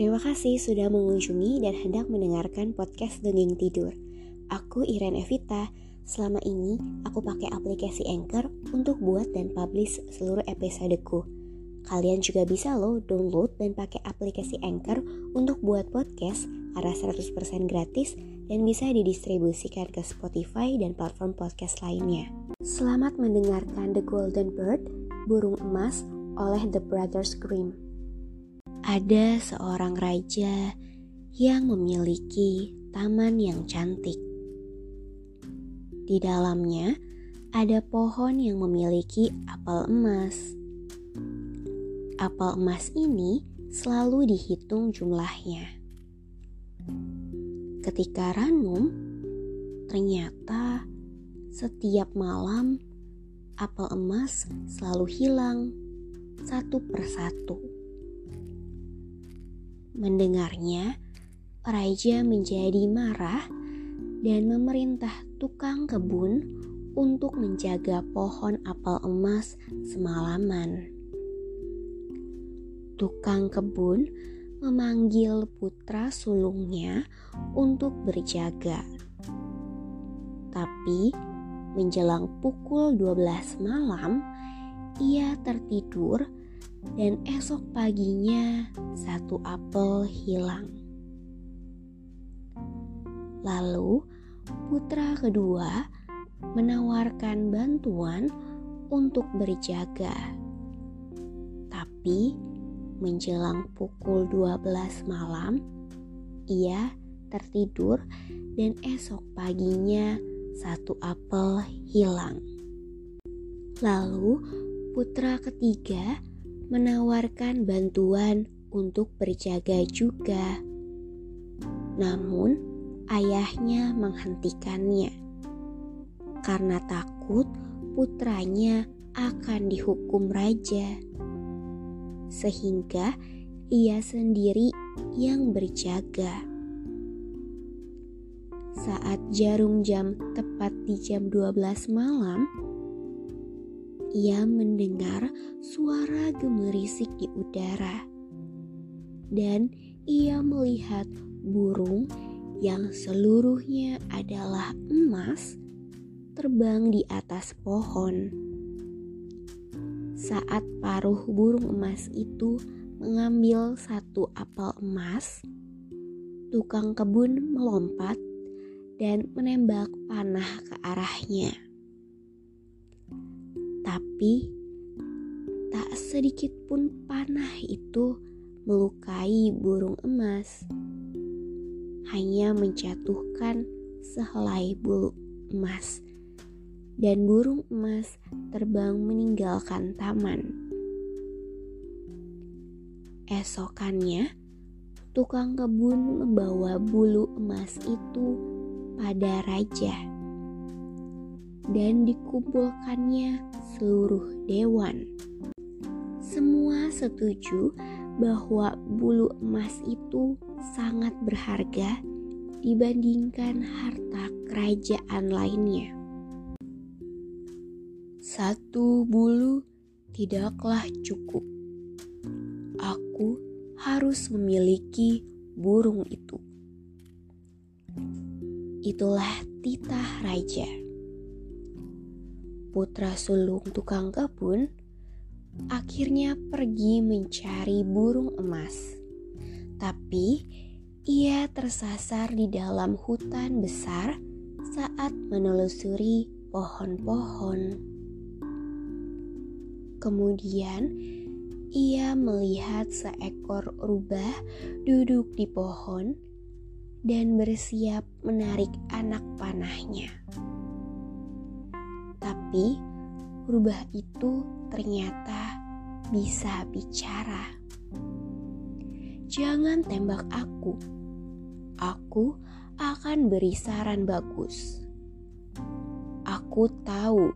Terima kasih sudah mengunjungi dan hendak mendengarkan podcast Dongeng Tidur. Aku Irene Evita. Selama ini aku pakai aplikasi Anchor untuk buat dan publish seluruh episodeku. Kalian juga bisa loh download dan pakai aplikasi Anchor untuk buat podcast karena 100% gratis dan bisa didistribusikan ke Spotify dan platform podcast lainnya. Selamat mendengarkan The Golden Bird, Burung Emas oleh The Brothers Grimm. Ada seorang raja yang memiliki taman yang cantik. Di dalamnya ada pohon yang memiliki apel emas. Apel emas ini selalu dihitung jumlahnya. Ketika ranum, ternyata setiap malam apel emas selalu hilang satu persatu. Mendengarnya, raja menjadi marah dan memerintah tukang kebun untuk menjaga pohon apel emas semalaman. Tukang kebun memanggil putra sulungnya untuk berjaga. Tapi menjelang pukul 12 malam, ia tertidur dan esok paginya satu apel hilang. Lalu putra kedua menawarkan bantuan untuk berjaga. Tapi menjelang pukul 12 malam, ia tertidur dan esok paginya satu apel hilang. Lalu putra ketiga menawarkan bantuan untuk berjaga juga. Namun, ayahnya menghentikannya karena takut putranya akan dihukum raja, sehingga ia sendiri yang berjaga. Saat jarum jam tepat di jam 12 malam, ia mendengar suara gemerisik di udara. Dan ia melihat burung yang seluruhnya adalah emas terbang di atas pohon. Saat paruh burung emas itu mengambil satu apel emas, tukang kebun melompat dan menembak panah ke arahnya tapi tak sedikit pun panah itu melukai burung emas. Hanya menjatuhkan sehelai bulu emas dan burung emas terbang meninggalkan taman. Esokannya, tukang kebun membawa bulu emas itu pada raja dan dikumpulkannya seluruh dewan. Semua setuju bahwa bulu emas itu sangat berharga dibandingkan harta kerajaan lainnya. Satu bulu tidaklah cukup. Aku harus memiliki burung itu. Itulah titah raja putra sulung tukang kebun, akhirnya pergi mencari burung emas. Tapi ia tersasar di dalam hutan besar saat menelusuri pohon-pohon. Kemudian ia melihat seekor rubah duduk di pohon dan bersiap menarik anak panahnya. Tapi rubah itu ternyata bisa bicara. Jangan tembak aku. Aku akan beri saran bagus. Aku tahu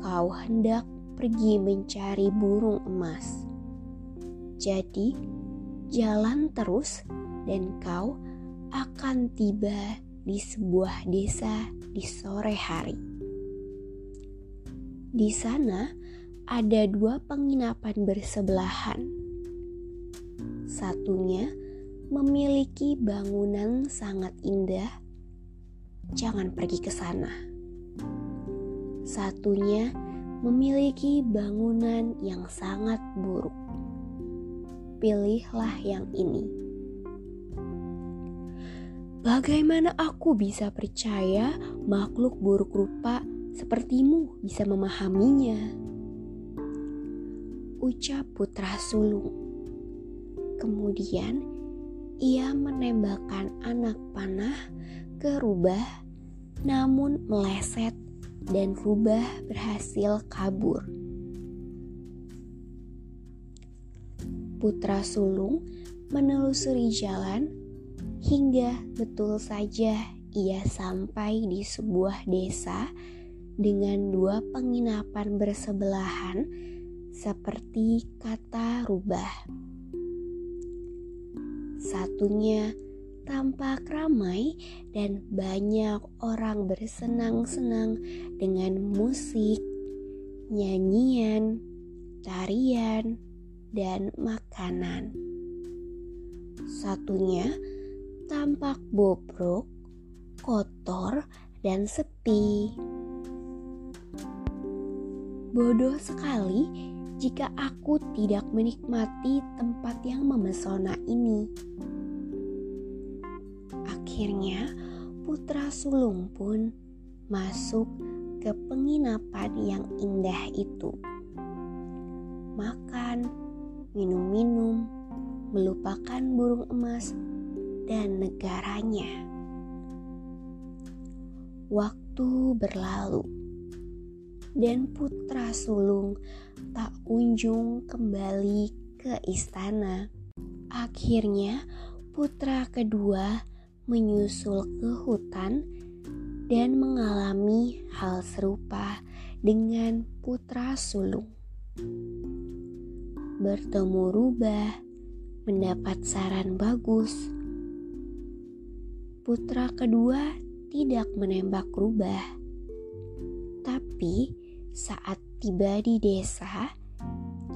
kau hendak pergi mencari burung emas. Jadi, jalan terus, dan kau akan tiba di sebuah desa di sore hari. Di sana ada dua penginapan bersebelahan. Satunya memiliki bangunan sangat indah. Jangan pergi ke sana. Satunya memiliki bangunan yang sangat buruk. Pilihlah yang ini. Bagaimana aku bisa percaya makhluk buruk rupa sepertimu bisa memahaminya? Ucap putra sulung. Kemudian ia menembakkan anak panah ke rubah namun meleset dan rubah berhasil kabur. Putra sulung menelusuri jalan hingga betul saja ia sampai di sebuah desa dengan dua penginapan bersebelahan seperti kata rubah. Satunya tampak ramai dan banyak orang bersenang-senang dengan musik, nyanyian, tarian, dan makanan. Satunya tampak bobrok, kotor, dan sepi. Bodoh sekali jika aku tidak menikmati tempat yang memesona ini. Akhirnya, putra sulung pun masuk ke penginapan yang indah itu. Makan, minum-minum, melupakan burung emas dan negaranya. Waktu berlalu, dan putra sulung tak kunjung kembali ke istana. Akhirnya, putra kedua menyusul ke hutan dan mengalami hal serupa dengan putra sulung. Bertemu rubah, mendapat saran bagus. Putra kedua tidak menembak rubah, tapi saat tiba di desa,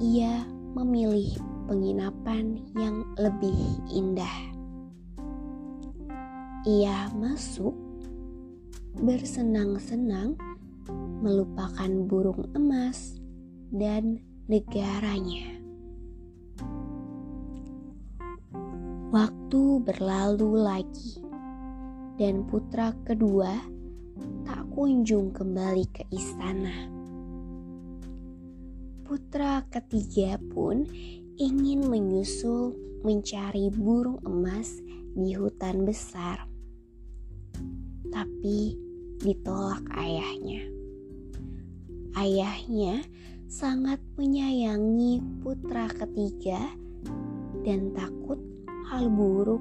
ia memilih penginapan yang lebih indah. Ia masuk bersenang-senang melupakan burung emas dan negaranya. Waktu berlalu lagi, dan putra kedua tak kunjung kembali ke istana. Putra ketiga pun ingin menyusul mencari burung emas di hutan besar tapi ditolak ayahnya. Ayahnya sangat menyayangi putra ketiga dan takut hal buruk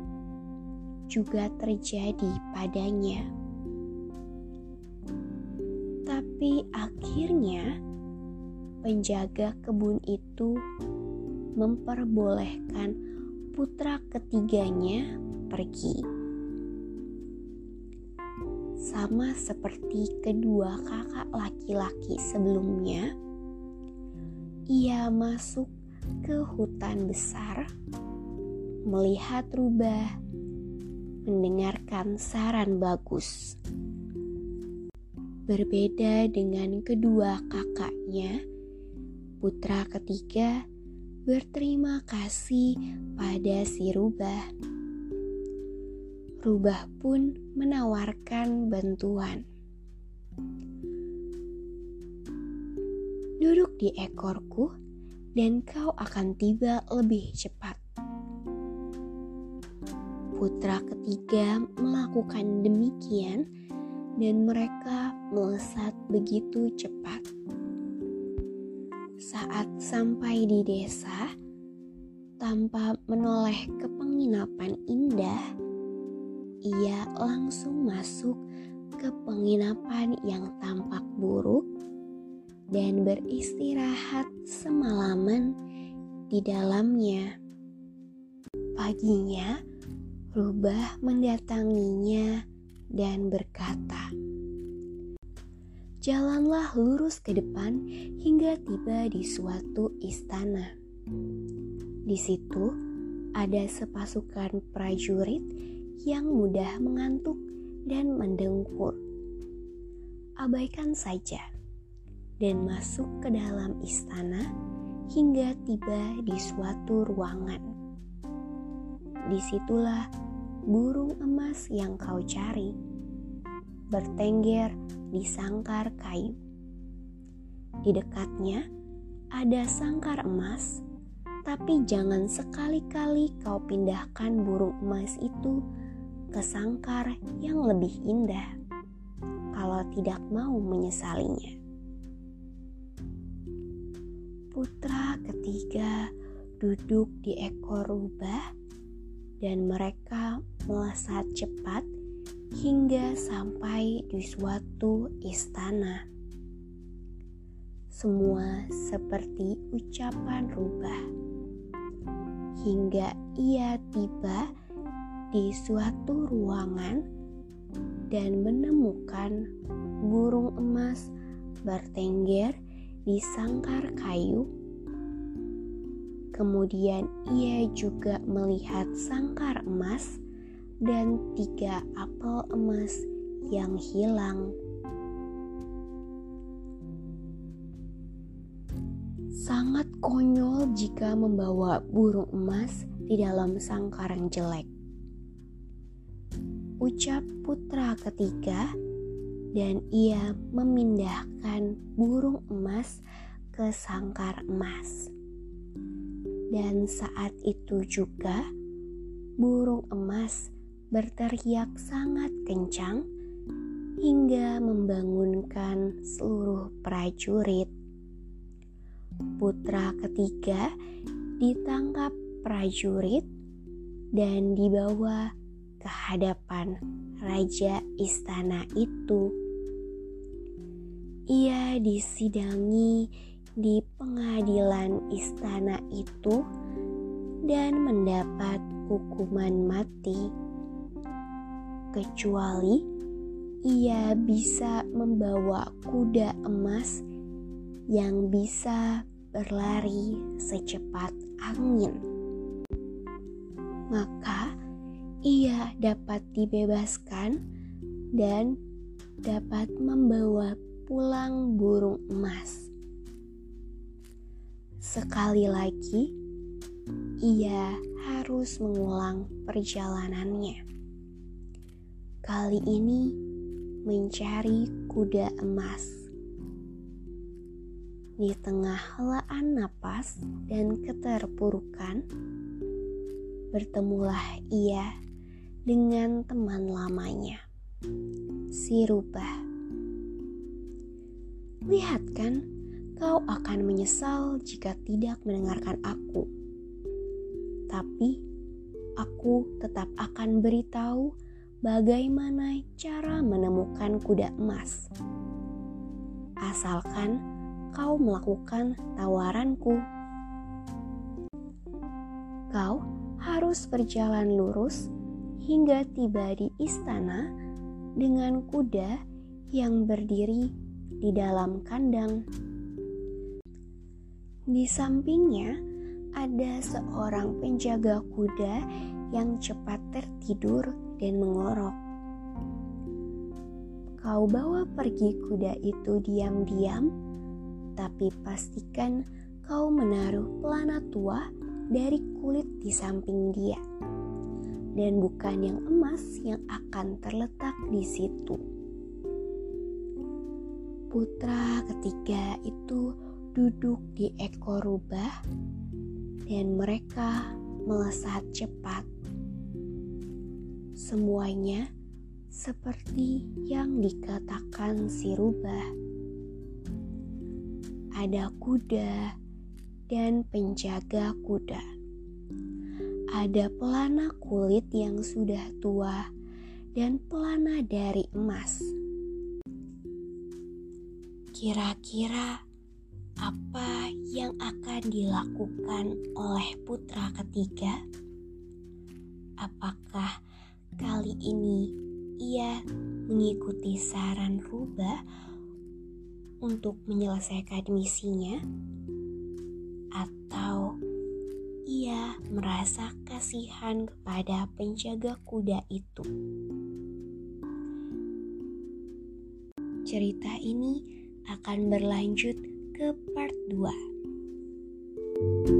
juga terjadi padanya. Tapi akhirnya penjaga kebun itu memperbolehkan putra ketiganya pergi sama seperti kedua kakak laki-laki sebelumnya, ia masuk ke hutan besar, melihat rubah, mendengarkan saran bagus. Berbeda dengan kedua kakaknya, putra ketiga berterima kasih pada si rubah Rubah pun menawarkan bantuan. Duduk di ekorku, dan kau akan tiba lebih cepat. Putra ketiga melakukan demikian, dan mereka melesat begitu cepat. Saat sampai di desa, tanpa menoleh ke penginapan indah, ia langsung masuk ke penginapan yang tampak buruk dan beristirahat semalaman di dalamnya. Paginya, Rubah mendatanginya dan berkata, "Jalanlah lurus ke depan hingga tiba di suatu istana. Di situ ada sepasukan prajurit yang mudah mengantuk dan mendengkur. Abaikan saja dan masuk ke dalam istana hingga tiba di suatu ruangan." di situlah burung emas yang kau cari bertengger di sangkar kayu. Di dekatnya ada sangkar emas, tapi jangan sekali-kali kau pindahkan burung emas itu ke sangkar yang lebih indah kalau tidak mau menyesalinya. Putra ketiga duduk di ekor rubah dan mereka melesat cepat hingga sampai di suatu istana. Semua seperti ucapan rubah, hingga ia tiba di suatu ruangan dan menemukan burung emas bertengger di sangkar kayu Kemudian ia juga melihat sangkar emas dan tiga apel emas yang hilang. Sangat konyol jika membawa burung emas di dalam sangkar yang jelek. Ucap putra ketiga, dan ia memindahkan burung emas ke sangkar emas. Dan saat itu juga burung emas berteriak sangat kencang hingga membangunkan seluruh prajurit. Putra ketiga ditangkap prajurit dan dibawa ke hadapan raja istana itu. Ia disidangi di pengadilan istana itu dan mendapat hukuman mati, kecuali ia bisa membawa kuda emas yang bisa berlari secepat angin. Maka ia dapat dibebaskan dan dapat membawa pulang burung emas. Sekali lagi, ia harus mengulang perjalanannya. Kali ini, mencari kuda emas. Di tengah helaan napas dan keterpurukan, bertemulah ia dengan teman lamanya, si rubah. Lihat kan, Kau akan menyesal jika tidak mendengarkan aku. Tapi aku tetap akan beritahu bagaimana cara menemukan kuda emas. Asalkan kau melakukan tawaranku. Kau harus berjalan lurus hingga tiba di istana dengan kuda yang berdiri di dalam kandang. Di sampingnya ada seorang penjaga kuda yang cepat tertidur dan mengorok. Kau bawa pergi kuda itu diam-diam, tapi pastikan kau menaruh pelana tua dari kulit di samping dia, dan bukan yang emas yang akan terletak di situ. Putra ketiga itu duduk di ekor rubah dan mereka melesat cepat. Semuanya seperti yang dikatakan si rubah. Ada kuda dan penjaga kuda. Ada pelana kulit yang sudah tua dan pelana dari emas. Kira-kira apa yang akan dilakukan oleh putra ketiga? Apakah kali ini ia mengikuti saran Rubah untuk menyelesaikan misinya, atau ia merasa kasihan kepada penjaga kuda itu. Cerita ini akan berlanjut ke part 2.